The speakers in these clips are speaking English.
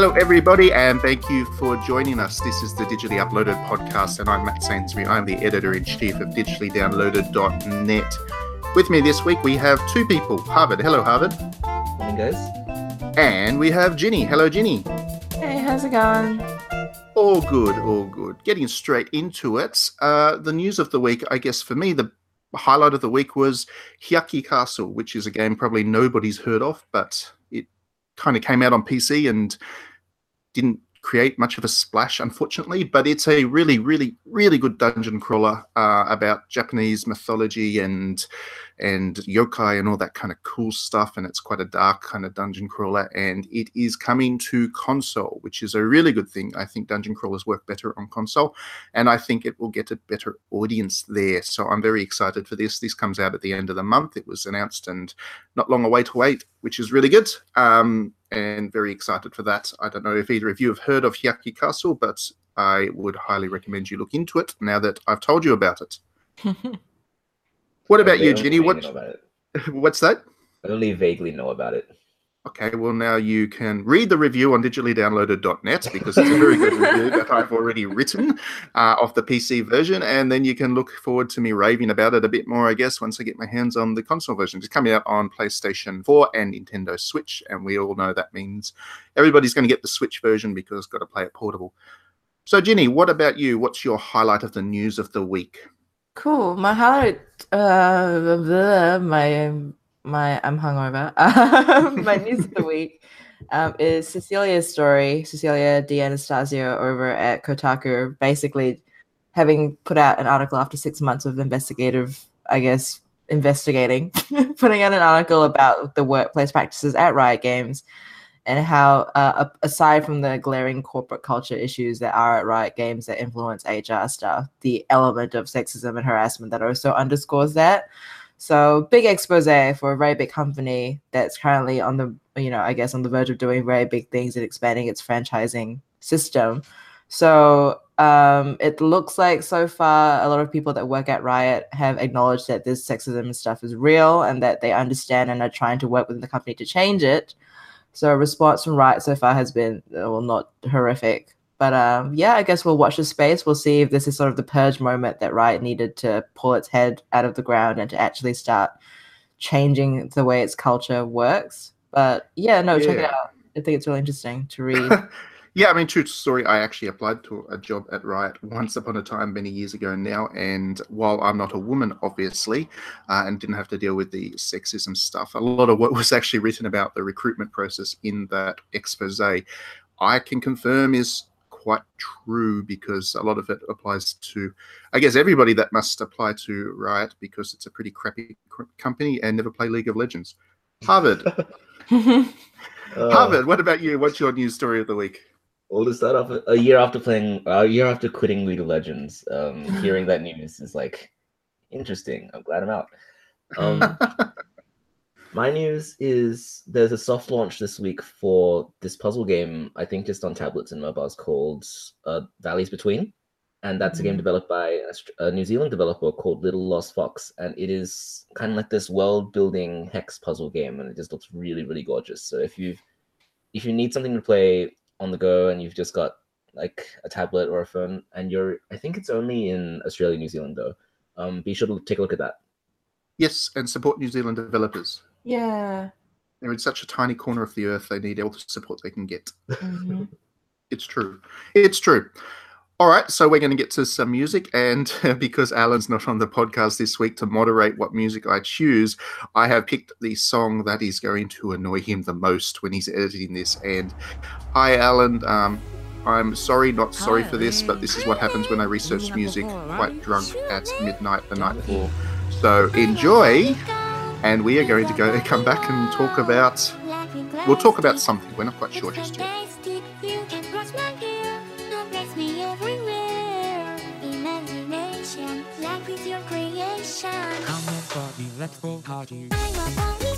Hello, everybody, and thank you for joining us. This is the Digitally Uploaded podcast, and I'm Matt Sainsbury. I'm the editor in chief of digitallydownloaded.net. With me this week, we have two people Harvard. Hello, Harvard. Morning, guys. And we have Ginny. Hello, Ginny. Hey, how's it going? All good, all good. Getting straight into it. Uh, the news of the week, I guess for me, the highlight of the week was Hyakki Castle, which is a game probably nobody's heard of, but it kind of came out on PC and didn't create much of a splash, unfortunately. But it's a really, really, really good dungeon crawler uh, about Japanese mythology and and yokai and all that kind of cool stuff. And it's quite a dark kind of dungeon crawler. And it is coming to console, which is a really good thing. I think dungeon crawlers work better on console, and I think it will get a better audience there. So I'm very excited for this. This comes out at the end of the month. It was announced and not long away to wait, which is really good. Um, and very excited for that. I don't know if either of you have heard of Hyakki Castle, but I would highly recommend you look into it now that I've told you about it. what about you, Ginny? What? What's that? I only vaguely know about it. Okay, well now you can read the review on digitallydownloaded.net because it's a very good review that I've already written uh, the PC version, and then you can look forward to me raving about it a bit more, I guess, once I get my hands on the console version. It's coming out on PlayStation 4 and Nintendo Switch, and we all know that means everybody's going to get the Switch version because it's got to play it portable. So, Ginny, what about you? What's your highlight of the news of the week? Cool. My highlight, uh, my my I'm hungover. Um, my news of the week um, is Cecilia's story. Cecilia D'Anastasio over at Kotaku, basically having put out an article after six months of investigative, I guess, investigating, putting out an article about the workplace practices at Riot Games and how, uh, aside from the glaring corporate culture issues that are at Riot Games that influence HR stuff, the element of sexism and harassment that also underscores that. So big expose for a very big company that's currently on the, you know, I guess on the verge of doing very big things and expanding its franchising system. So um, it looks like so far a lot of people that work at Riot have acknowledged that this sexism and stuff is real and that they understand and are trying to work with the company to change it. So a response from Riot so far has been well not horrific, but um, yeah, I guess we'll watch the space. We'll see if this is sort of the purge moment that Riot needed to pull its head out of the ground and to actually start changing the way its culture works. But yeah, no, yeah. check it out. I think it's really interesting to read. yeah, I mean, true story. I actually applied to a job at Riot once upon a time, many years ago now. And while I'm not a woman, obviously, uh, and didn't have to deal with the sexism stuff, a lot of what was actually written about the recruitment process in that expose, I can confirm is quite true because a lot of it applies to, I guess, everybody that must apply to Riot because it's a pretty crappy company and never play League of Legends. Harvard. uh, Harvard, what about you? What's your news story of the week? Well, to start off, a year after playing, a year after quitting League of Legends, um, hearing that news is like interesting. I'm glad I'm out. Um, My news is there's a soft launch this week for this puzzle game, I think just on tablets and mobiles called uh, Valleys Between. And that's mm-hmm. a game mm-hmm. developed by a, a, New Zealand developer called Little Lost Fox. And it is kind of like this world building hex puzzle game. And it just looks really, really gorgeous. So if you if you need something to play on the go and you've just got like a tablet or a phone and you're I think it's only in Australia, New Zealand though. Um, be sure to take a look at that. Yes, and support New Zealand developers. Yeah. They're in such a tiny corner of the earth, they need all the support they can get. Mm-hmm. it's true. It's true. All right, so we're going to get to some music. And because Alan's not on the podcast this week to moderate what music I choose, I have picked the song that is going to annoy him the most when he's editing this. And hi, Alan. Um, I'm sorry, not sorry for this, but this is what happens when I research music quite drunk at midnight the night before. So enjoy and we are going to go come back and talk about. We'll talk about something. We're not quite sure just yet. Party.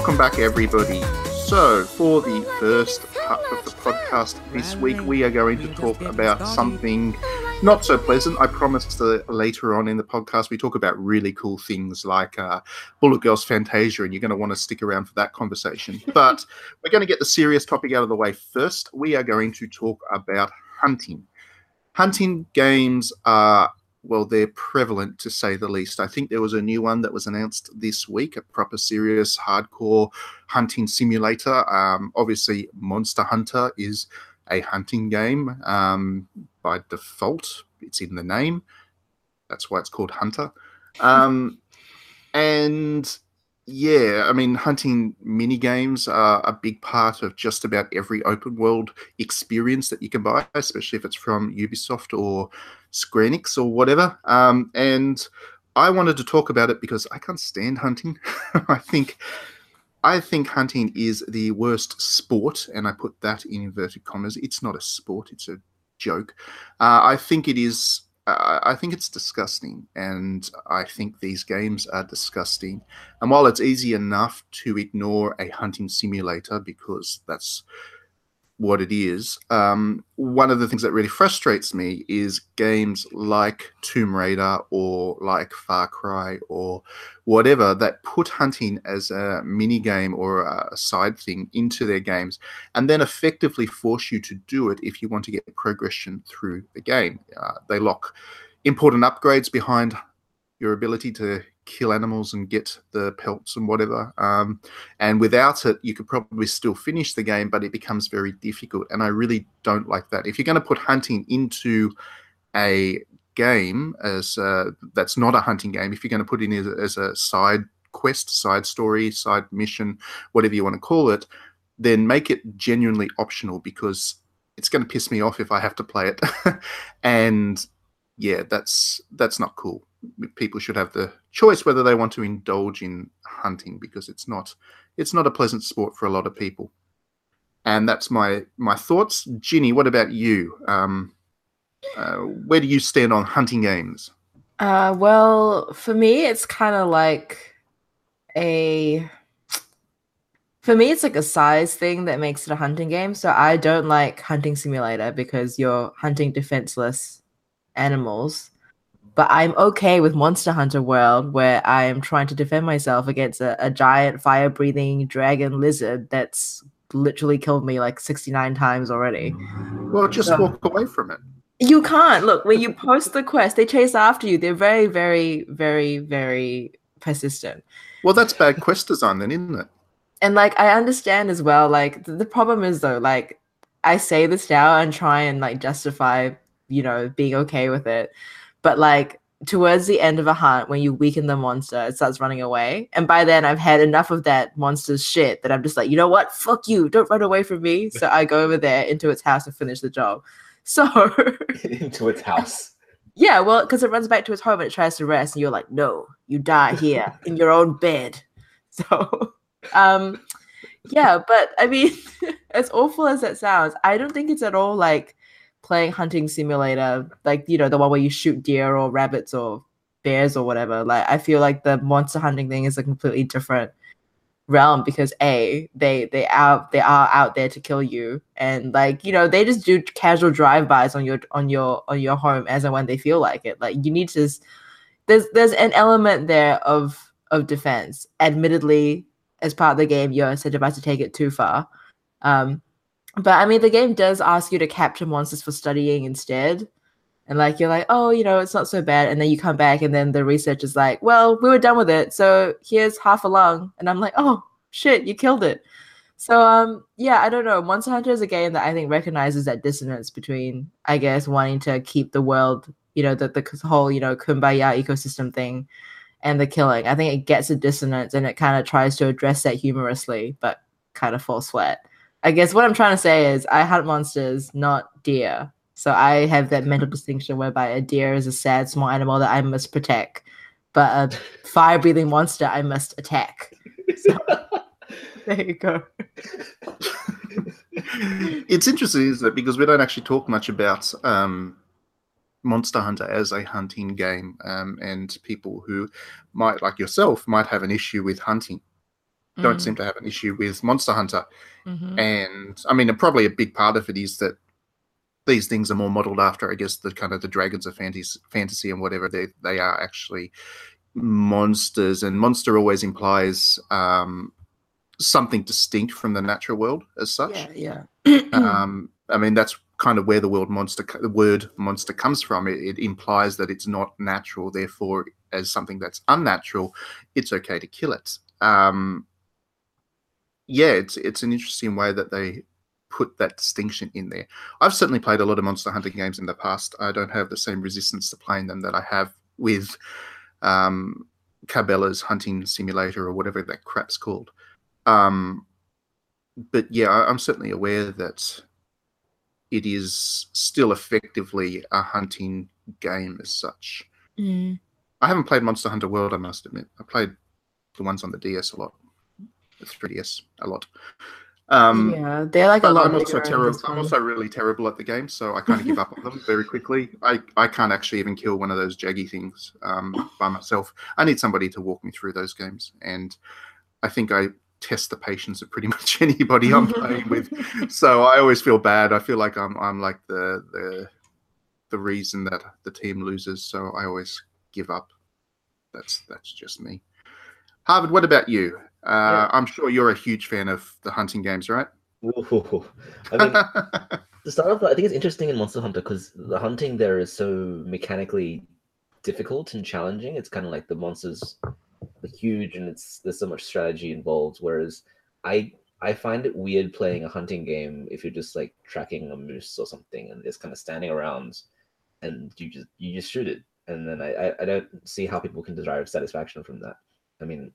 Welcome back, everybody. So, for the first part of the podcast this week, we are going to talk about something not so pleasant. I promised that later on in the podcast we talk about really cool things like uh, Bullet Girls Fantasia, and you're going to want to stick around for that conversation. But we're going to get the serious topic out of the way first. We are going to talk about hunting. Hunting games are well, they're prevalent to say the least. I think there was a new one that was announced this week, a proper serious hardcore hunting simulator. Um, obviously, Monster Hunter is a hunting game um, by default. It's in the name. That's why it's called Hunter. Um, and yeah, I mean, hunting mini games are a big part of just about every open world experience that you can buy, especially if it's from Ubisoft or Square Enix or whatever. Um, and I wanted to talk about it because I can't stand hunting. I think I think hunting is the worst sport, and I put that in inverted commas. It's not a sport; it's a joke. Uh, I think it is. I think it's disgusting, and I think these games are disgusting. And while it's easy enough to ignore a hunting simulator because that's what it is, um, one of the things that really frustrates me is games like Tomb Raider or like Far Cry or whatever that put hunting as a mini game or a side thing into their games and then effectively force you to do it if you want to get progression through the game. Uh, they lock important upgrades behind your ability to kill animals and get the pelts and whatever. Um, and without it, you could probably still finish the game, but it becomes very difficult. And I really don't like that. If you're going to put hunting into a game as uh, that's not a hunting game, if you're going to put it in as, as a side quest, side story, side mission, whatever you want to call it, then make it genuinely optional because it's going to piss me off if I have to play it. and yeah, that's that's not cool. People should have the choice whether they want to indulge in hunting because it's not it's not a pleasant sport for a lot of people. And that's my my thoughts. Ginny, what about you? Um, uh, where do you stand on hunting games? Uh, well, for me, it's kind of like a. For me, it's like a size thing that makes it a hunting game. So I don't like Hunting Simulator because you're hunting defenseless animals. But I'm okay with Monster Hunter World where I am trying to defend myself against a, a giant fire breathing dragon lizard that's literally killed me like 69 times already. Well, just So- walk away from it. You can't look when you post the quest, they chase after you. They're very, very, very, very persistent. Well, that's bad quest design, then, isn't it? And like I understand as well, like th- the problem is though, like I say this now and try and like justify, you know, being okay with it. But like towards the end of a hunt, when you weaken the monster, it starts running away. And by then I've had enough of that monster's shit that I'm just like, you know what? Fuck you. Don't run away from me. So I go over there into its house and finish the job. So into its house. Yeah, well, because it runs back to its home and it tries to rest, and you're like, no, you die here in your own bed. So, um, yeah, but I mean, as awful as that sounds, I don't think it's at all like playing hunting simulator, like you know, the one where you shoot deer or rabbits or bears or whatever. Like, I feel like the monster hunting thing is a completely different realm because a they they out they are out there to kill you. And like you know they just do casual drive-bys on your on your on your home as and when they feel like it. Like you need to there's there's an element there of of defense. Admittedly as part of the game you're incentivized to take it too far. Um but i mean the game does ask you to capture monsters for studying instead And like you're like, oh, you know, it's not so bad. And then you come back and then the research is like, well, we were done with it. So here's half a lung. And I'm like, oh shit, you killed it. So um yeah, I don't know. Monster Hunter is a game that I think recognizes that dissonance between, I guess, wanting to keep the world, you know, the the whole, you know, kumbaya ecosystem thing and the killing. I think it gets a dissonance and it kind of tries to address that humorously, but kind of falls flat. I guess what I'm trying to say is I hunt monsters, not deer. So I have that mental distinction whereby a deer is a sad small animal that I must protect, but a fire breathing monster I must attack. So there you go. it's interesting, isn't it? Because we don't actually talk much about um, Monster Hunter as a hunting game, um, and people who might, like yourself, might have an issue with hunting. Don't Mm, seem to have an issue with Monster Hunter, mhm. and I mean, probably a big part of it is that these things are more modeled after, I guess, the kind of the dragons of fantasy, fantasy and whatever they they are actually monsters, and monster always implies um, something distinct from the natural world as such. Yeah, yeah. Um, I mean, that's kind of where the word monster, the word monster comes from. It, it implies that it's not natural. Therefore, as something that's unnatural, it's okay to kill it. Um, yeah, it's it's an interesting way that they put that distinction in there. I've certainly played a lot of Monster Hunter games in the past. I don't have the same resistance to playing them that I have with um, Cabela's Hunting Simulator or whatever that crap's called. Um, but yeah, I, I'm certainly aware that it is still effectively a hunting game as such. Mm. I haven't played Monster Hunter World, I must admit. I played the ones on the DS a lot, the 3DS a lot. Um, yeah, they're like a lot. I'm also terrible. I'm also really terrible at the game, so I kind of give up on them very quickly. I, I can't actually even kill one of those jaggy things um, by myself. I need somebody to walk me through those games, and I think I test the patience of pretty much anybody I'm playing with. So I always feel bad. I feel like I'm I'm like the the the reason that the team loses. So I always give up. That's that's just me. Harvard, what about you? Uh, Yeah. I'm sure you're a huge fan of the hunting games, right? Ooh. I mean, to start off, I think it's interesting in Monster Hunter because the hunting there is so mechanically difficult and challenging. It's kind of like the monsters are huge and it's there's so much strategy involved. Whereas I I find it weird playing a hunting game if you're just like tracking a moose or something and just kind of standing around and you just you just shoot it. And then I, I, I don't see how people can derive satisfaction from that. I mean,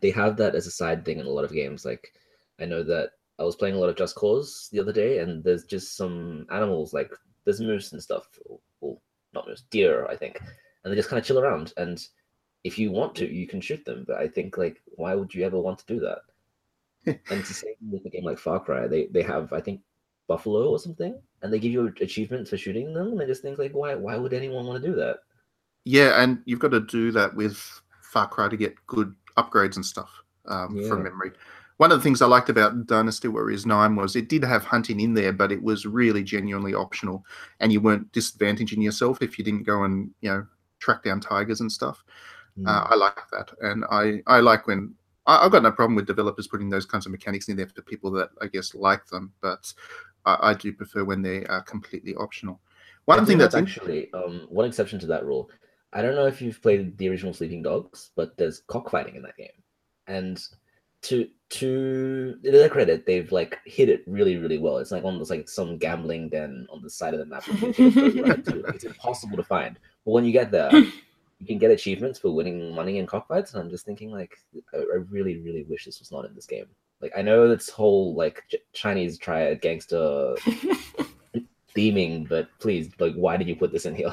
they have that as a side thing in a lot of games. Like I know that I was playing a lot of Just Cause the other day, and there's just some animals like there's moose and stuff, or, or not moose, deer, I think, and they just kind of chill around. And if you want to, you can shoot them. But I think like, why would you ever want to do that? and it's the same with a game like Far Cry. They they have I think buffalo or something, and they give you achievements for shooting them. And I just think like, why why would anyone want to do that? Yeah, and you've got to do that with Far Cry to get good upgrades and stuff um, Yeah. from memory. One of the things I liked about Dynasty Warriors 9 was it did have hunting in there, but it was really genuinely optional. And you weren't disadvantaging yourself if you didn't go and, you know, track down tigers and stuff. Hmm. Uh, I like that. And I, I like when I, I've got no problem with developers putting those kinds of mechanics in there for people that I guess like them, but I, I do prefer when they are completely optional. One I thing do that's actually um, one exception to that rule. I don't know if you've played the original Sleeping Dogs, but there's cockfighting in that game, and to to their credit, they've like hit it really really well. It's like almost like some gambling den on the side of the map. that you can go right to. it's impossible to find, but when you get there, you can get achievements for winning money in cockfights. And I'm just thinking like, I, I really really wish this was not in this game. Like I know this whole like Ch- Chinese triad gangster theming, but please, like, why did you put this in here?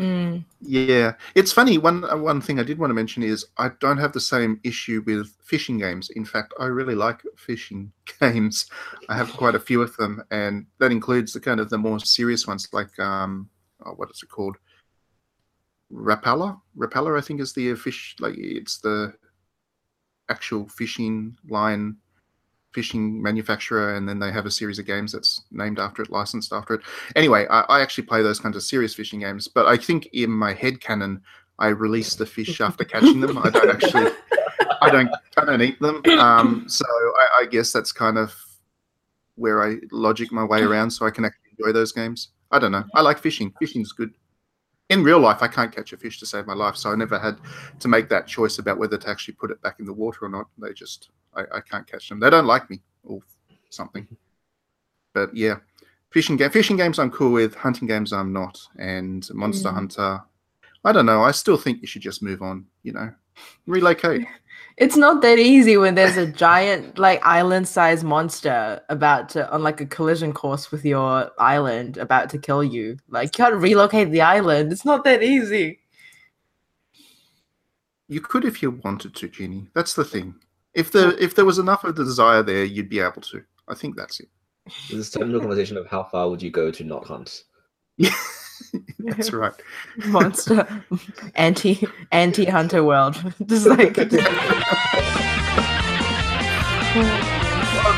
Mm. Yeah, it's funny. One one thing I did want to mention is I don't have the same issue with fishing games. In fact, I really like fishing games. I have quite a few of them, and that includes the kind of the more serious ones, like um, oh, what is it called? Rapala. Rapala, I think, is the fish. Like it's the actual fishing line fishing manufacturer, and then they have a series of games that's named after it, licensed after it. Anyway, I, I actually play those kinds of serious fishing games, but I think in my head canon, I release the fish after catching them. I don't actually, I don't, I don't eat them. Um, so I, I guess that's kind of where I logic my way around, so I can actually enjoy those games. I don't know. I like fishing. Fishing's good. In real life, I can't catch a fish to save my life, so I never had to make that choice about whether to actually put it back in the water or not. They just, I, I can't catch them. They don't like me or something. But yeah, fishing game, fishing games I'm cool with. Hunting games I'm not. And Monster Mm. Hunter, I don't know. I still think you should just move on. You know, relocate. It's not that easy when there's a giant, like island-sized monster about to on like a collision course with your island, about to kill you. Like you can't relocate the island. It's not that easy. You could if you wanted to, Ginny. That's the thing. If there if there was enough of the desire there, you'd be able to. I think that's it. This is turning into conversation of how far would you go to not hunt? Yeah, that's right. Monster, anti anti hunter world. Just like On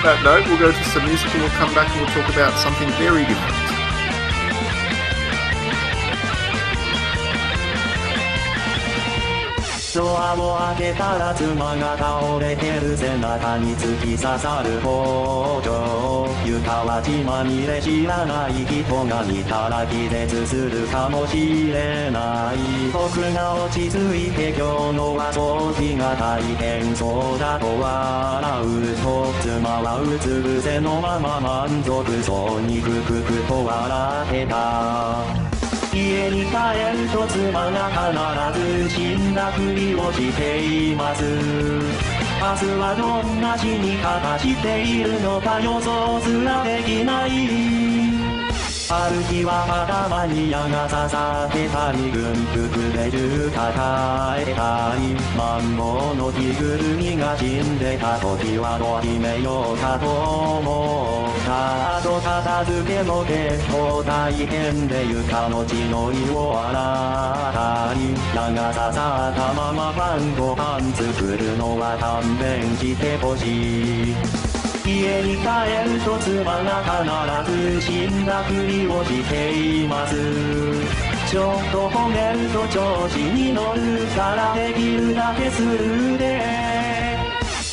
that note, we'll go to some music and we'll come back and we'll talk about something very different. ドアを開けたら妻が倒れてる背中に突き刺さる包丁床は血まみれ知らない人が見たら気絶するかもしれない。僕が落ち着いて今日のは掃除が大変そうだと笑うと妻はうつ伏せのまま満足そうにクククと笑ってた。家に帰ると妻が必ず死んだふりをしています。明日はどんな死に方しているのか予想すらできない。ある日は頭に矢が刺さってたり軍服で銃抱えたりマンボウの着ぐるみが死んでた時はどう決めようかと思った後片付けも結構大変で床の血のりを洗ったり矢が刺さったまま晩ご飯作るのは勘弁してほしい家に帰ると妻が必ず死んだふりをしています。ちょっと褒めると調子に乗るからできるだけするで。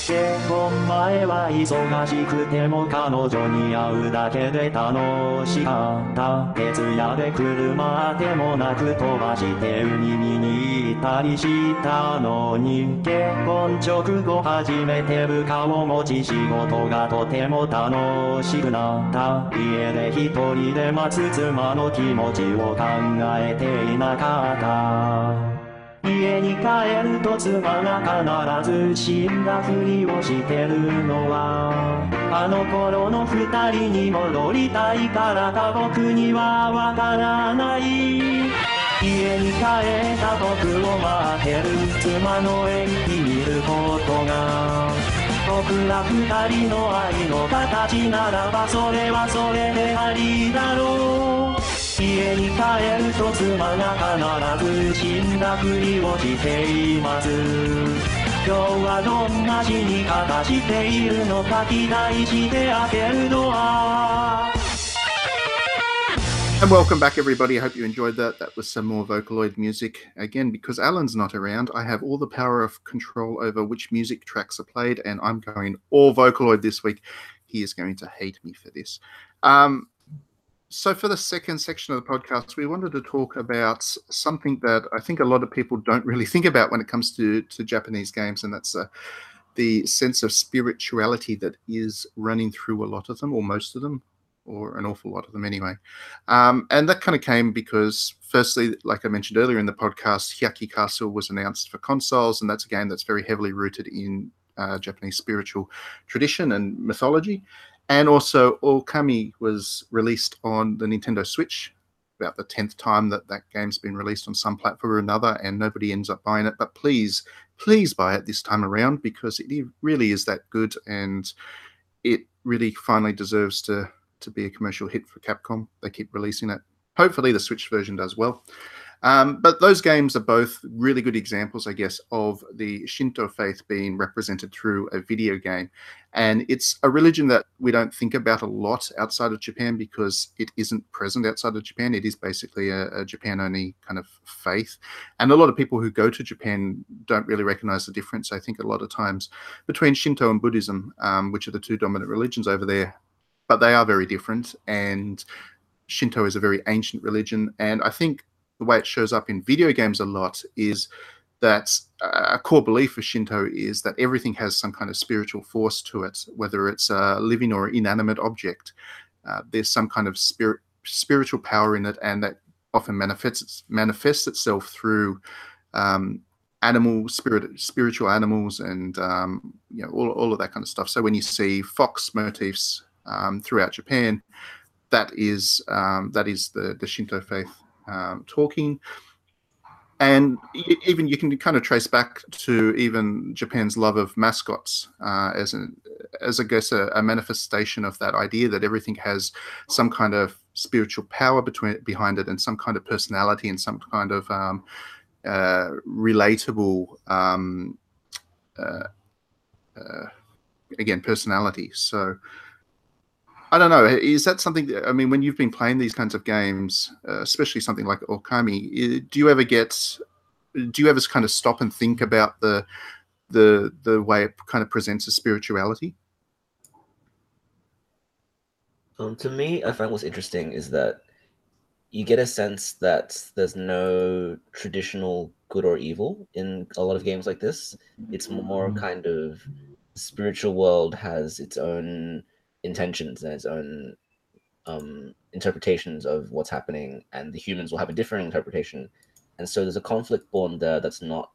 結婚前は忙しくても彼女に会うだけで楽しかった徹夜で車でもなく飛ばして海見に行ったりしたのに結婚直後初めて部下を持ち仕事がとても楽しくなった家で一人で待つ妻の気持ちを考えていなかった。家に帰ると妻が必ず死んだふりをしてるのはあの頃の二人に戻りたいからか僕にはわからない。家に帰った僕を待ってる妻の演技見ることが僕ら二人の愛の形ならばそれはそれでありだろう。家に帰ると妻が必ず死んだふりをしています今日はどんな死に方しているのか期待して開けるドア And welcome back, everybody. I hope you enjoyed that. That was some more Vocaloid music. Again, because Alan's not around, I have all the power of control over which music tracks are played, and I'm going all Vocaloid this week. He is going to hate me for this. Um, so, for the second section of the podcast, we wanted to talk about something that I think a lot of people don't really think about when it comes to, to Japanese games, and that's uh, the sense of spirituality that is running through a lot of them, or most of them, or an awful lot of them anyway. Um, and that kind of came because, firstly, like I mentioned earlier in the podcast, Hyakki Castle was announced for consoles, and that's a game that's very heavily rooted in uh, Japanese spiritual tradition and mythology. And also, Okami was released on the Nintendo Switch, about the 10th time that that game's been released on some platform or another, and nobody ends up buying it. But please, please buy it this time around because it really is that good and it really finally deserves to to be a commercial hit for Capcom. They keep releasing it. Hopefully, the Switch version does well. Um, but those games are both really good examples, I guess, of the Shinto faith being represented through a video game. And it's a religion that we don't think about a lot outside of Japan because it isn't present outside of Japan. It is basically a, a Japan only kind of faith. And a lot of people who go to Japan don't really recognize the difference, I think, a lot of times between Shinto and Buddhism, um, which are the two dominant religions over there but they are very different. And Shinto is a very ancient religion, and I think the way it shows up in video games a lot is that uh, a core belief of Shinto is that everything has some kind of spiritual force to it, whether it's a living or inanimate object. Uh, there's some kind of spirit, spiritual power in it, and that often manifests manifests itself through um, animal spirit, spiritual animals, and um, you know all, all of that kind of stuff. So when you see fox motifs um, throughout Japan, that is um, that is the the Shinto faith um, talking and even you can kind of trace back to even Japan's love of mascots uh, as an as I guess a, a manifestation of that idea that everything has some kind of spiritual power between behind it and some kind of personality and some kind of um, uh, relatable um, uh, uh, again personality. So. I don't know. Is that something? That, I mean, when you've been playing these kinds of games, uh, especially something like Okami, do you ever get? Do you ever kind of stop and think about the the the way it kind of presents a spirituality? Um, to me, I find what's interesting is that you get a sense that there's no traditional good or evil in a lot of games like this. It's more kind of spiritual world has its own intentions and its own um, interpretations of what's happening, and the humans will have a different interpretation. And so there's a conflict born there that's not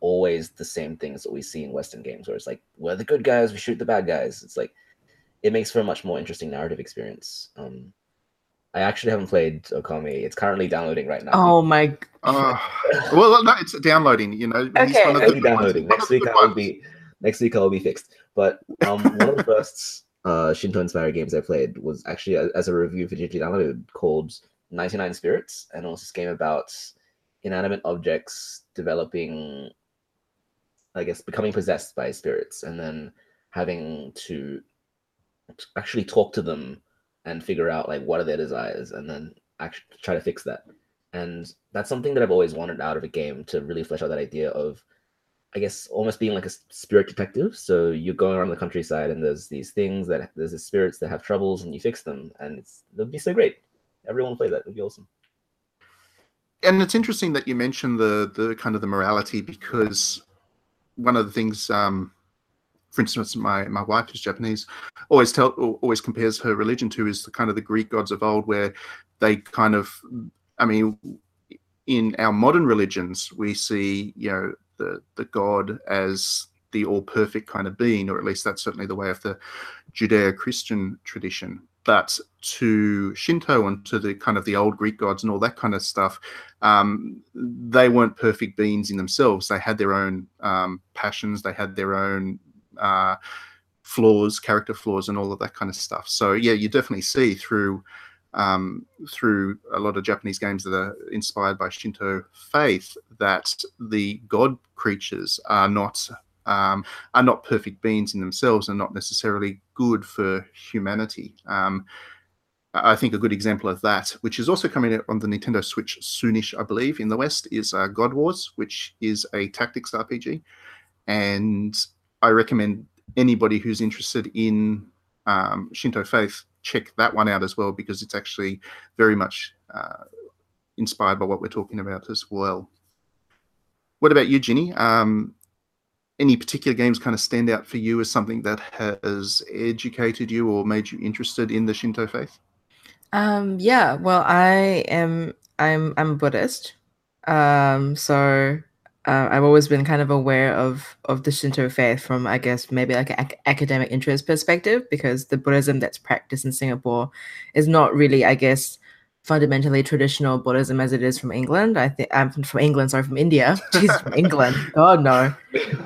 always the same things that we see in Western games, where it's like we're the good guys, we shoot the bad guys. It's like it makes for a much more interesting narrative experience. Um, I actually haven't played Okami. It's currently downloading right now. Oh my! g- Oh, well, no, it's downloading. You know, He's Okay, one of It's the currently good ones- downloading. Next week I will be next week I will be fixed. But um, one of the first uh, Shinto inspired games I played was actually a, as a review for digitally downloaded called 99 Spirits, and it was this game about inanimate objects developing, I guess, becoming possessed by spirits, and then having to actually talk to them and figure out like what are their desires, and then actually try to fix that. And that's something that I've always wanted out of a game to really flesh out that idea of I guess almost being like a spirit detective. So you're going around the countryside and there's these things that there's these spirits that have troubles and you fix them and it's that'd be so great. Everyone play that. It'd be awesome. and it's interesting that you mentioned the the kind of the morality because one of the things um for instance my my wife is japanese always tell always compares her religion to is the kind of the greek gods of old where they kind of i mean in our modern religions we see you know the the god as the all perfect kind of being or at least that's certainly the way of the judeo-christian tradition but to shinto and to the kind of the old greek gods and all that kind of stuff um, they weren't perfect beings in themselves. They had their own um, passions, they had their own uh, flaws, character flaws, and all of that kind of stuff. So yeah, you definitely see through um, through a lot of Japanese games that are inspired by Shinto faith that the god creatures are not um, are not perfect beings in themselves and not necessarily good for humanity. Um, I think a good example of that, which is also coming out on the Nintendo Switch soonish, I believe, in the West, is uh, God Wars, which is a tactics RPG, and I recommend anybody who's interested in um, Shinto faith check that one out as well because it's actually very much uh, inspired by what we're talking about as well. What about you, Ginny? Um, any particular games kind of stand out for you as something that has educated you or made you interested in the Shinto faith? Um, yeah, well, I am I'm I'm Buddhist. Um, so uh, I've always been kind of aware of of the Shinto faith from I guess maybe like an ac- academic interest perspective because the Buddhism that's practiced in Singapore is not really I guess fundamentally traditional Buddhism as it is from England. I think I'm from England, sorry, from India. Jeez, from England. God no.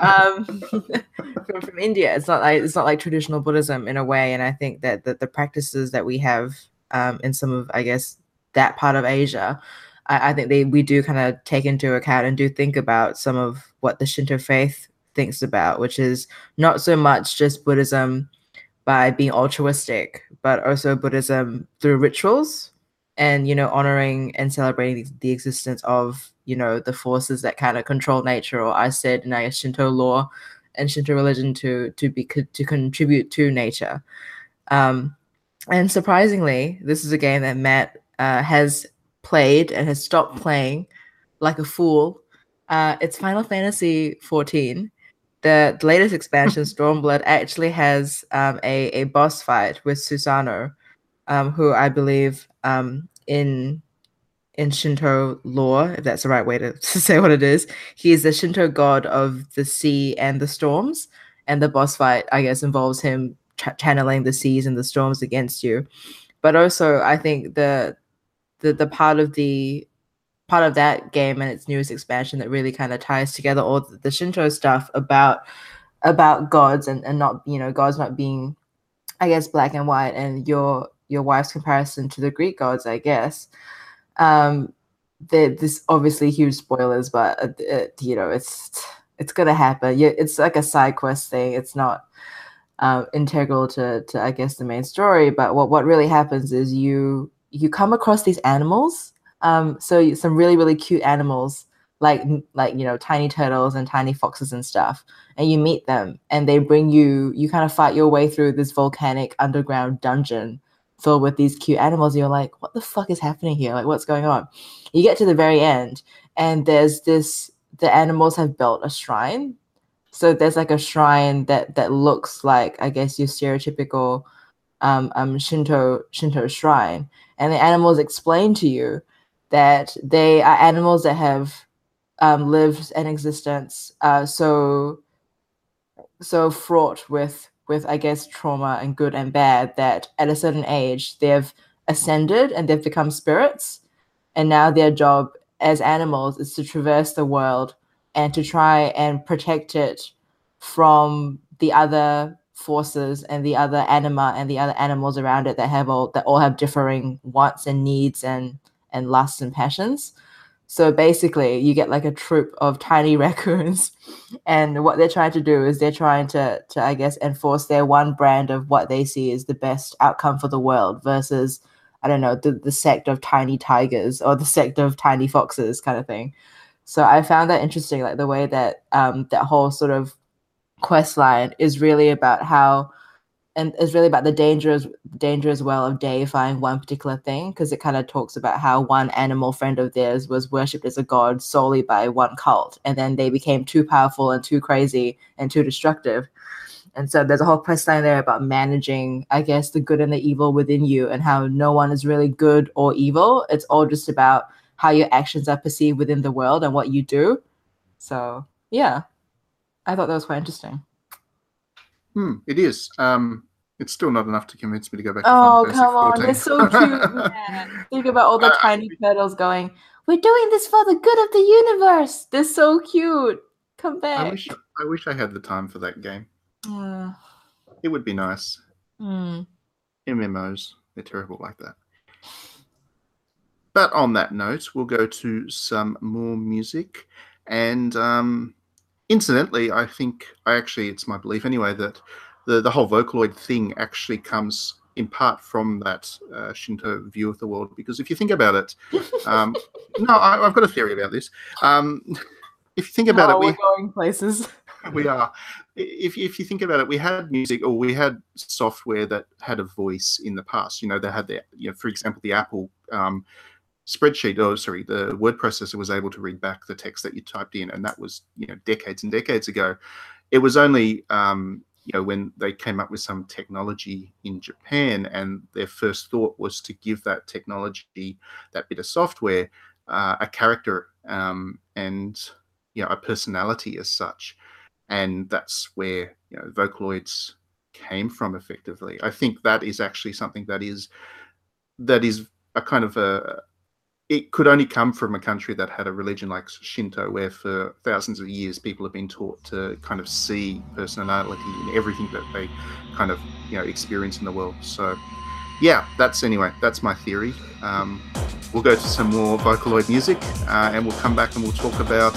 Um, from, from India, it's not like it's not like traditional Buddhism in a way, and I think that the, the practices that we have um, in some of I guess that part of Asia, I, I think they we do kind of take into account and do think about some of what the Shinto faith thinks about, which is not so much just Buddhism by being altruistic, but also Buddhism through rituals and you know honoring and celebrating the, existence of you know the forces that kind of control nature, or I said in I Shinto law and Shinto religion to to be to contribute to nature. Um, and surprisingly, this is a game that Matt uh, has played and has stopped playing like a fool. Uh, it's Final Fantasy 14. The, the latest expansion, Stormblood, actually has um, a, a boss fight with Susano, um, who I believe um, in in Shinto lore, if that's the right way to, to say what it is, he is the Shinto god of the sea and the storms. And the boss fight, I guess, involves him ch- channeling the seas and the storms against you. But also, I think the the the part of the part of that game and its newest expansion that really kind of ties together all the, Shinto stuff about about gods and, and not you know gods not being I guess black and white and your your wife's comparison to the Greek gods I guess um this obviously huge spoilers but uh, it, you know it's it's gonna happen yeah it's like a side quest thing it's not um, integral to, to I guess the main story. But what what really happens is you you come across these animals. Um, so some really really cute animals like like you know tiny turtles and tiny foxes and stuff, and you meet them, and they bring you you kind of fight your way through this volcanic underground dungeon filled with these cute animals. You're like, what the fuck is happening here? Like, what's going on? You get to the very end, and there's this. The animals have built a shrine so there's like a shrine that that looks like I guess your stereotypical um, um Shinto Shinto shrine, and the animals explain to you that they are animals that have um, lived an existence uh, so so fraught with with I guess trauma and good and bad that at a certain age they've ascended and they've become spirits, and now their job as animals is to traverse the world and to try and protect it from the other forces and the other anima and the other animals around it that have all that all have differing wants and needs and and lusts and passions. So basically, you get like a troop of tiny raccoons, and what they're trying to do is they're trying to to I guess enforce their one brand of what they see as the best outcome for the world versus I don't know the the sect of tiny tigers or the sect of tiny foxes kind of thing. So I found that interesting, like the way that um, that whole sort of quest line is really about how, and is really about the dangerous danger as well of deifying one particular thing, because it kind of talks about how one animal friend of theirs was worshipped as a god solely by one cult, and then they became too powerful and too crazy and too destructive. And so there's a whole quest line there about managing, I guess, the good and the evil within you, and how no one is really good or evil. It's all just about how your actions are perceived within the world and what you do. So yeah, I thought that was quite interesting. Hmm, it is. Um, it's still not enough to convince me to go back. Oh come on, 14. they're so cute. man. Think about all the Uh, tiny turtles going. We're doing this for the good of the universe. They're so cute. Come I back. wish I wish I had the time for that game. Uh, It would be nice. mm. MMOs, they're terrible like that. But on that note, we'll go to some more music. And um, incidentally, I think, I actually, it's my belief anyway, that the, the whole Vocaloid thing actually comes in part from that uh, Shinto view of the world. Because if you think about it, um, no, I, I've got a theory about this. Um, if you think about Oh, it, we, we're going places. we are. If if you think about it, we had music or we had software that had a voice in the past. You know, they had the you know, for example, the Apple um, spreadsheet. Oh, sorry, the word processor was able to read back the text that you typed in, and that was you know decades and decades ago. It was only um, you know when they came up with some technology in Japan, and their first thought was to give that technology, that bit of software, uh, a character um, and you know a personality as such and that's where you know vocaloids came from effectively i think that is actually something that is that is a kind of a it could only come from a country that had a religion like shinto where for thousands of years people have been taught to kind of see personality in everything that they kind of you know experience in the world. So yeah that's anyway that's my theory. Um, we'll go to some more vocaloid music uh, and we'll come back and we'll talk about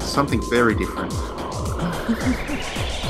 something very different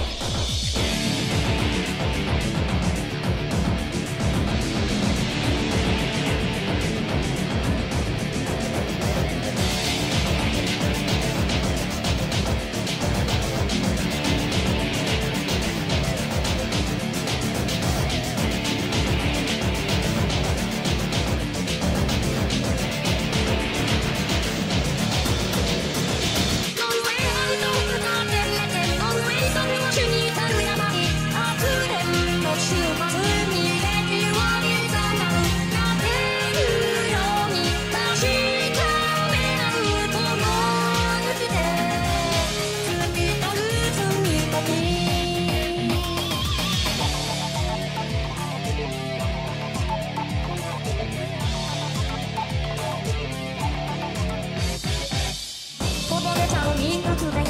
人格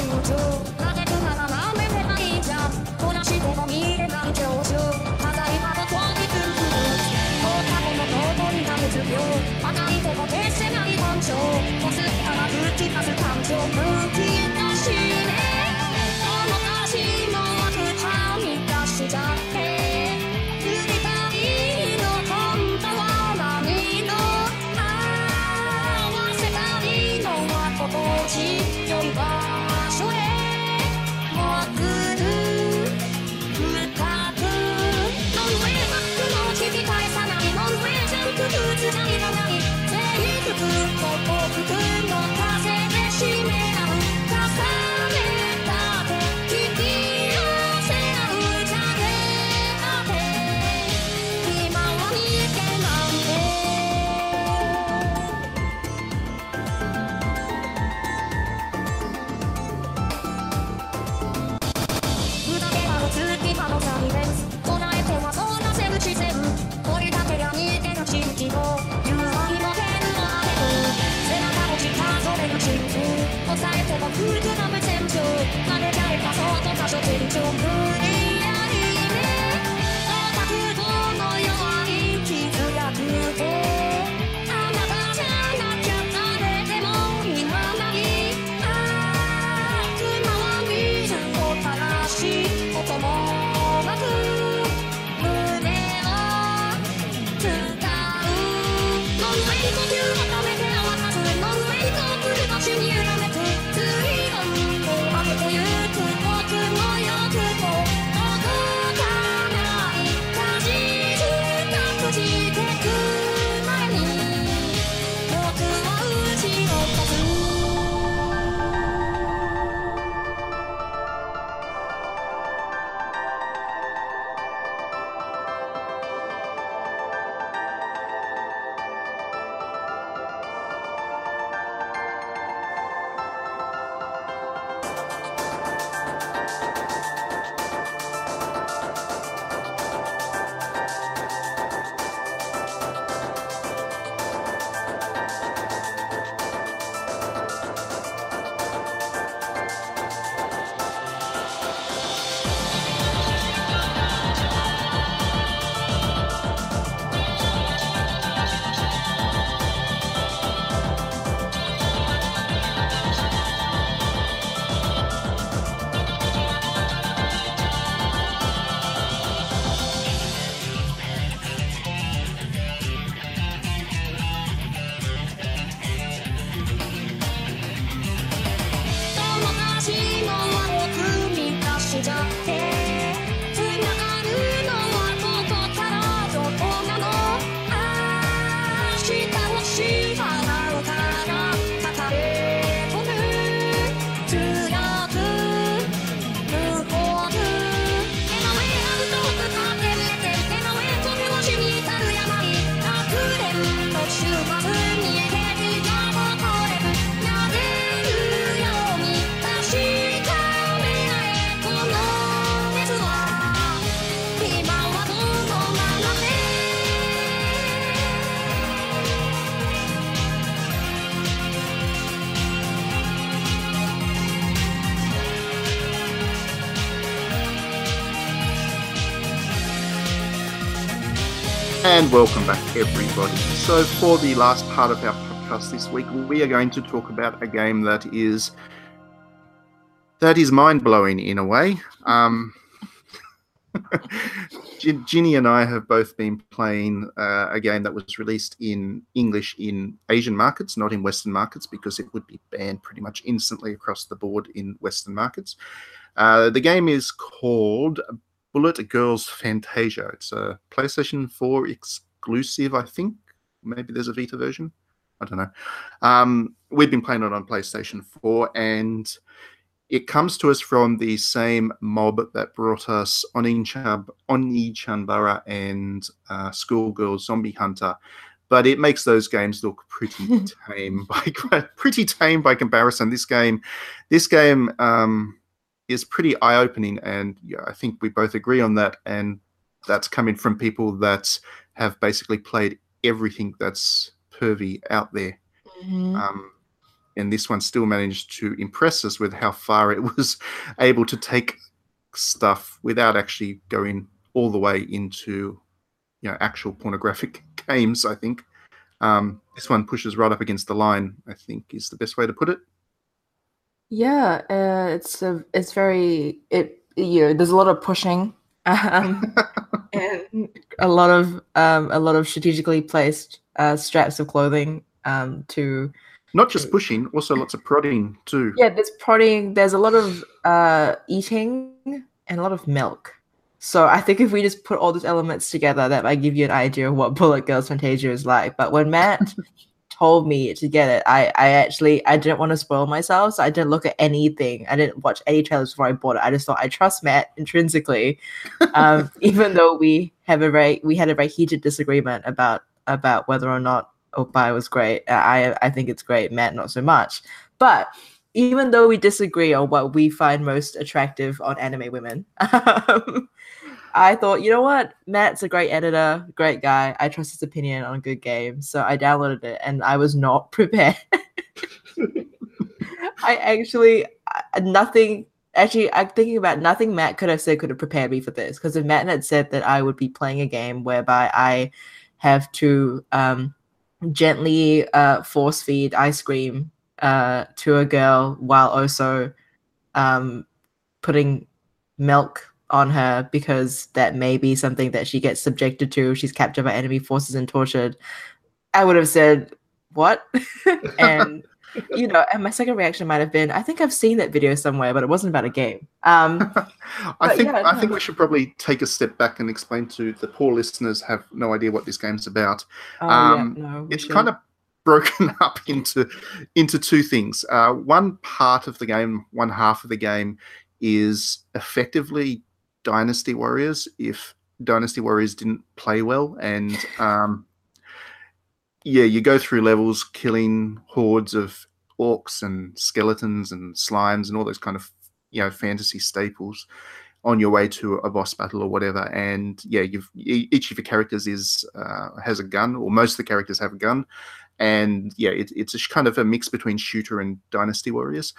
And welcome back, everybody. So, for the last part of our podcast this week, we are going to talk about a game that is that is mind blowing in a way. Um, Ginny and I have both been playing uh, a game that was released in English in Asian markets, not in Western markets, because it would be banned pretty much instantly across the board in Western markets. Uh, the game is called Bullet Girls Fantasia. It's a PlayStation 4 exclusive, I think. Maybe there's a Vita version. I don't know. Um, we've been playing it on PlayStation 4, and it comes to us from the same mob that brought us Oni Chab, Onechanbara and uh, Schoolgirl Zombie Hunter. But it makes those games look pretty tame by pretty tame by comparison. This game, this game, um, is pretty eye opening. And yeah, I think we both agree on that. And that's coming from people that have basically played everything that's pervy out there. Mm-hmm. Um, and this one still managed to impress us with how far it was able to take stuff without actually going all the way into you know actual pornographic games i think um, this one pushes right up against the line i think is the best way to put it yeah, uh, it's a, it's very it you know there's a lot of pushing um, and a lot of um, a lot of strategically placed uh, straps of clothing um, to Not just pushing, also lots of prodding too. yeah there's prodding there's a lot of uh, eating and a lot of milk. So I think if we just put all these elements together, that might give you an idea of what Bullet Girls Fantasia is like. But when Matt told me to get it, I, I actually I didn't want to spoil myself, so I didn't look at anything. I didn't watch any trailers before I bought it. I just thought I trust Matt intrinsically, um, even though we have a very we had a very heated disagreement about about whether or not Opie was great. I I think it's great. Matt not so much, but even though we disagree on what we find most attractive on anime women, um, I thought, you know what, Matt's a great editor, great guy. I trust his opinion on a good game, so I downloaded it, and I was not prepared. I actually nothing. Actually, I'm thinking about nothing Matt could have said could have prepared me for this. Because if Matt had said that I would be playing a game whereby I have to um, gently uh, force feed ice cream uh, to a girl while also um, putting milk on her because that may be something that she gets subjected to if she's captured by enemy forces and tortured, I would have said, What? and you know, and my second reaction might have been, I think I've seen that video somewhere, but it wasn't about a game. Um, I think yeah, I think we should probably take a step back and explain to the poor listeners have no idea what this game's about. oh, Um, yeah, no, it's should. kind of broken up into into two things. Uh, one part of the game, one half of the game, is effectively Dynasty Warriors. If Dynasty Warriors didn't play well, and um, yeah, you go through levels killing hordes of orcs and skeletons and slimes and all those kind of you know fantasy staples on your way to a boss battle or whatever and yeah you've each of your characters is uh, has a gun or most of the characters have a gun and yeah it, it's kind of a mix between shooter and dynasty warriors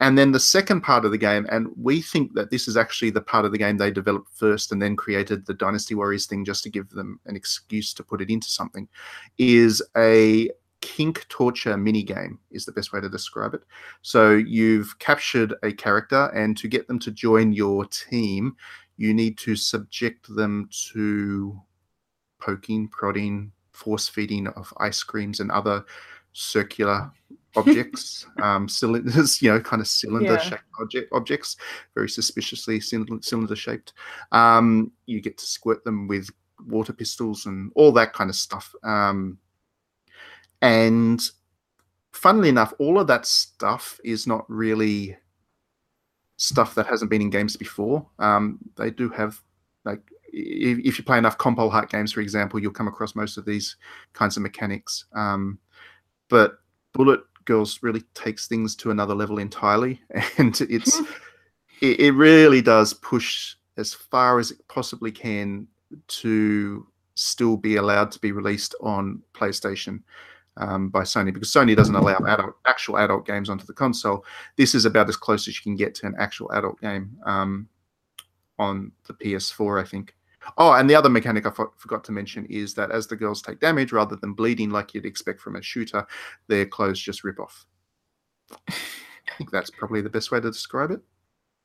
and then the second part of the game and we think that this is actually the part of the game they developed first and then created the dynasty warriors thing just to give them an excuse to put it into something is a kink torture mini game is the best way to describe it. So you've captured a character and to get them to join your team you need to subject them to poking prodding force feeding of ice creams and other circular objects um cylinders you know kind of cylinder Yeah. shaped object, objects very suspiciously cylinder shaped. Um you get to squirt them with water pistols and all that kind of stuff. Um and funnily enough all of that stuff is not really stuff that hasn't been in games before. Um they do have like if, if you play enough compile heart games for example you'll come across most of these kinds of mechanics. Um but bullet girls really takes things to another level entirely and it's it, it really does push as far as it possibly can to still be allowed to be released on PlayStation um, by Sony because Sony doesn't allow adult, actual adult games onto the console. This is about as close as you can get to an actual adult game um, on the PS4, I think. Oh, and the other mechanic I fo- forgot to mention is that as the girls take damage, rather than bleeding like you'd expect from a shooter, their clothes just rip off. I think that's probably the best way to describe it.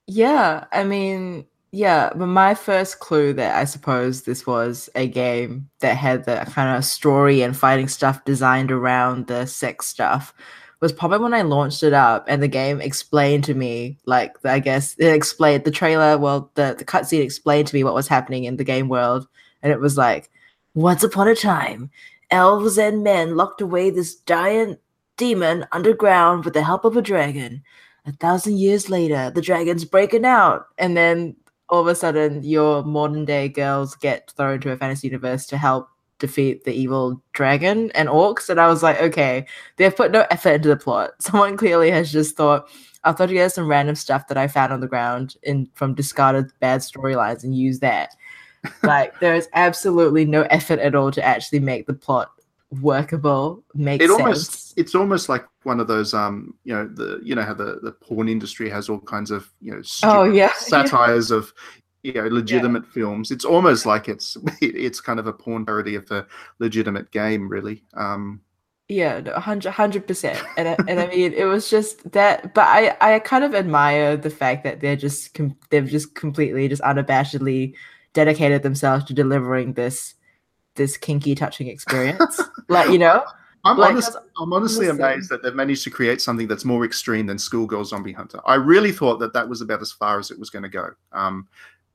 Yeah, I mean, yeah, but my first clue that I suppose this was a game that had the kind of story and fighting stuff designed around the sex stuff was probably when I launched it up and the game explained to me, like, I guess it explained the trailer, well, the, the cutscene explained to me what was happening in the game world. And it was like, once upon a time, elves and men locked away this giant demon underground with the help of a dragon a thousand years later, the dragon's breaking out, and then all of a sudden, your modern day girls get thrown to a fantasy universe to help defeat the evil dragon and orcs. And I was like, okay, they've put no effort into the plot. Someone clearly has just thought, I'll throw together some random stuff that I found on the ground in from discarded bad storylines and use that. like, there is absolutely no effort at all to actually make the plot workable, makes it sense. almost it's almost like one of those um you know the you know how the the porn industry has all kinds of you know Oh, yeah, satires of you know legitimate films it's almost like it's it's kind of a porn parody of a legitimate game really um Yeah, no, hundred hundred percent. And I- and I mean, it was just that. But I I kind of admire the fact that they're just com- they've just completely just unabashedly dedicated themselves to delivering this this kinky touching experience. like you know, I'm, Like, honest, I'm honestly listen. amazed that they've managed to create something that's more extreme than Schoolgirl Zombie Hunter. I really thought that that was about as far as it was going to go. Um,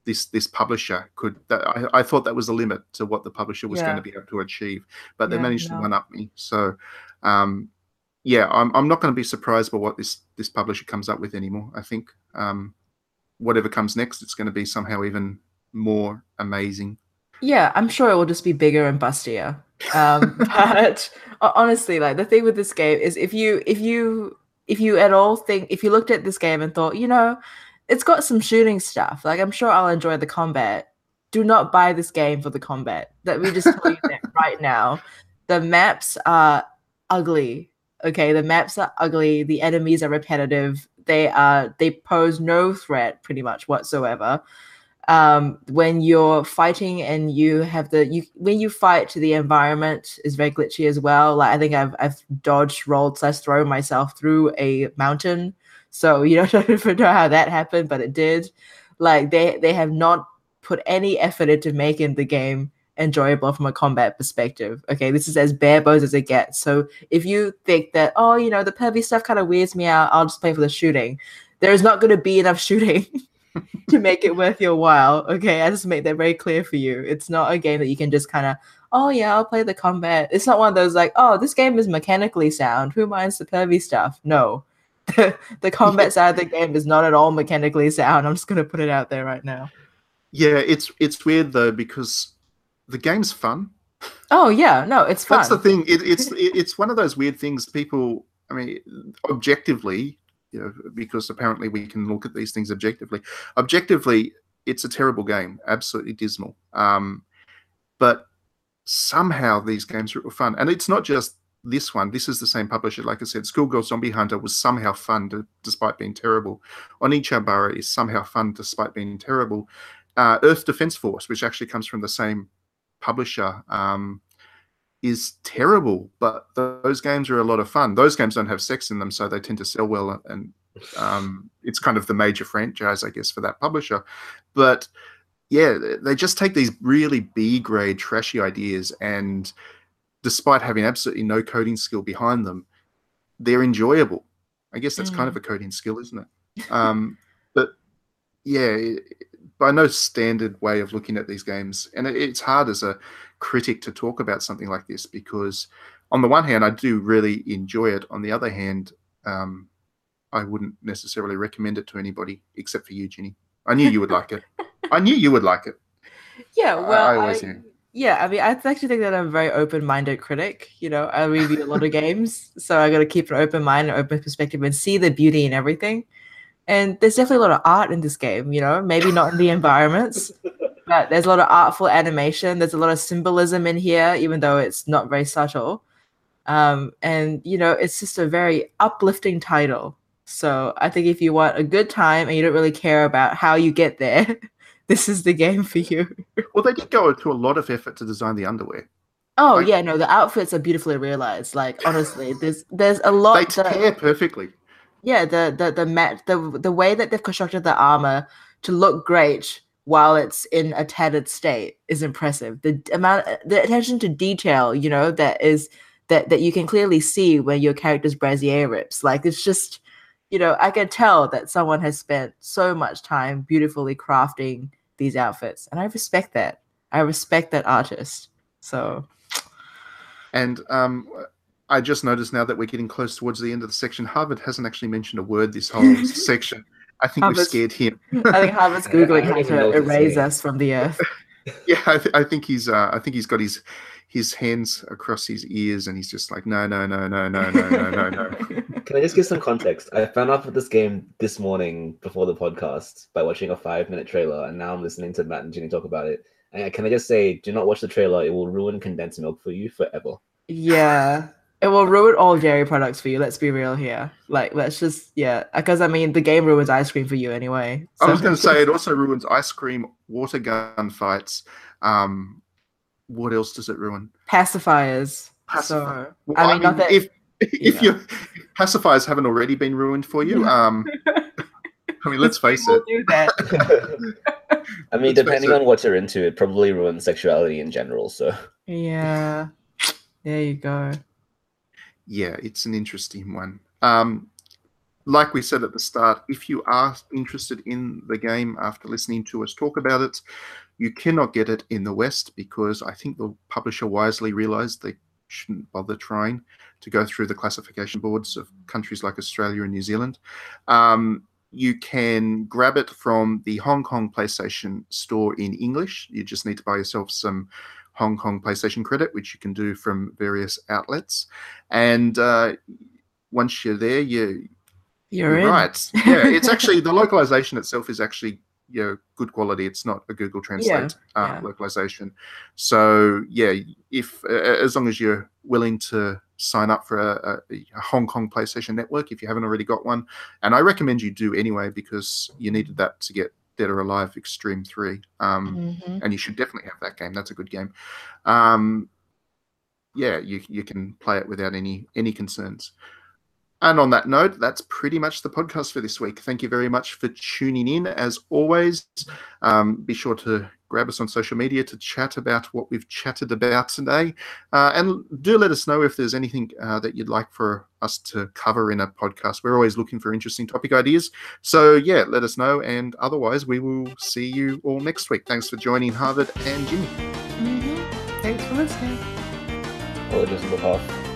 this this publisher could. That, I, I thought that was the limit to what the publisher was going to be able to achieve, but they Yeah, managed no. to one up me. So, um, yeah, I'm I'm not going to be surprised by what this this publisher comes up with anymore. I think um, whatever comes next, it's going to be somehow even more amazing. Yeah, I'm sure it will just be bigger and bustier. Um, but honestly, like the thing with this game is if you if you if you at all think if you looked at this game and thought, you know, it's got some shooting stuff, like I'm sure I'll enjoy the combat. Do not buy this game for the combat. Let me just tell you that right now. The maps are ugly. Okay, the maps are ugly. The enemies are repetitive. They are they pose no threat pretty much whatsoever um when you're fighting and you have the you when you fight to the environment is very glitchy as well like i think i've i've dodged rolled slash thrown myself through a mountain so you don't know how that happened but it did like they they have not put any effort into making the game enjoyable from a combat perspective okay this is as bare bones as it gets so if you think that oh you know the pervy stuff kind of weirds me out i'll just play for the shooting there is not going to be enough shooting to make it worth your while. Okay, I just make that very clear for you. It's not a game that you can just kind of, oh yeah, I'll play the combat. It's not one of those like, oh, this game is mechanically sound. Who minds the pervy stuff? No. The, combat side of the game is not at all mechanically sound. I'm just gonna put it out there right now. Yeah, it's it's weird though because the game's fun. Oh yeah, no, it's fun. That's the thing. It, it's it, it's one of those weird things. People, I mean, objectively, you know, because apparently we can look at these things objectively. Objectively, it's a terrible game, absolutely dismal. Um, but somehow these games are fun, and it's not just this one. This is the same publisher. Like I said, Schoolgirl Zombie Hunter was somehow fun despite being terrible. Onechanbara is somehow fun despite being terrible. Uh, Earth Defense Force, which actually comes from the same publisher, um, is terrible. But those games are a lot of fun. Those games don't have sex in them, so they tend to sell well, and um, it's kind of the major franchise, I guess, for that publisher. But yeah, they just take these really B grade, trashy ideas, and despite having absolutely no coding skill behind them, they're enjoyable. I guess that's kind of a coding skill, isn't it? Um, but yeah, by no standard way of looking at these games, and it, it's hard as a critic to talk about something like this because, on the one hand, I do really enjoy it. On the other hand, um, I wouldn't necessarily recommend it to anybody except for you, Ginny. I knew you would like it. I knew you would like it. yeah, I- well, I always I- knew. Yeah, I mean, I actually think that I'm a very open-minded critic. You know, I review a lot of games, so I got to keep an open mind, and open perspective, and see the beauty in everything. And there's definitely a lot of art in this game. You know, maybe not in the environments, but there's a lot of artful animation. There's a lot of symbolism in here, even though it's not very subtle. Um, and you know, it's just a very uplifting title. So I think if you want a good time and you don't really care about how you get there, this is the game for you. Well, they did go to a lot of effort to design the underwear. Oh Like- yeah, no, the outfits are beautifully realized. Like honestly, there's there's a They lot. that- pair perfectly. yeah, the the the mat the the way that they've constructed the armor to look great while it's in a tattered state is impressive. The amount, the attention to detail, you know, that is that that you can clearly see when your character's brassiere rips. Like it's just, you know, I can tell that someone has spent so much time beautifully crafting these outfits, and I respect that. I respect that artist. So And um, I just noticed now that we're getting close towards the end of the section. Harvard hasn't actually mentioned a word this whole section. I think we've scared him. I think Harvard's I- I googling how to erase us from the earth. Yeah, I, th- I think he's. Uh, I think he's got his his hands across his ears, and he's just like, no, no, no, no, no, no, no, no, no. Can I just give some context? I found out about this game this morning before the podcast by watching a five minute trailer, and now I'm listening to Matt and Ginny talk about it. And can I just say, do not watch the trailer; it will ruin condensed milk for you forever. Yeah. It will ruin all dairy products for you. Let's be real here. Like, let's just, yeah. Because, I mean, the game ruins ice cream for you anyway. I was going to say it also ruins ice cream, water gun fights. Um, what else does it ruin? pacifiers. Pacifi- So, Well, I mean, not that. if if yeah. your pacifiers haven't already been ruined for you, um, I mean, let's face people it. do that. I mean, Let's face depending it. on what you're into, it probably ruins sexuality in general. So yeah. There you go. Yeah, it's an interesting one. Um, like we said at the start, if you are interested in the game after listening to us talk about it, you cannot get it in the West because I think the publisher wisely realized they shouldn't bother trying to go through the classification boards of countries like Australia and New Zealand. Um, you can grab it from the Hong Kong PlayStation store in English. You just need to buy yourself some Hong Kong PlayStation credit, which you can do from various outlets. And uh, once you're there, you You're in. right. Yeah, it's actually the localization itself is actually you know good quality. It's not a Google Translate uh, yeah. localization. So yeah, if uh, as long as you're willing to sign up for a, a, Hong Kong PlayStation Network, if you haven't already got one, and I recommend you do anyway because you needed that to get Dead or Alive Extreme Three. Um, Mhm. and you should definitely have that game. That's a good game. Um, yeah, you you can play it without any any concerns. And on that note, that's pretty much the podcast for this week. Thank you very much for tuning in. As always, um, be sure to grab us on social media to chat about what we've chatted about today. Uh, and do let us know if there's anything uh, that you'd like for us to cover in a podcast. We're always looking for interesting topic ideas. So, yeah, let us know. And otherwise, we will see you all next week. Thanks for joining Harvard and Jimmy. Mhm. Thanks for listening. or just look off.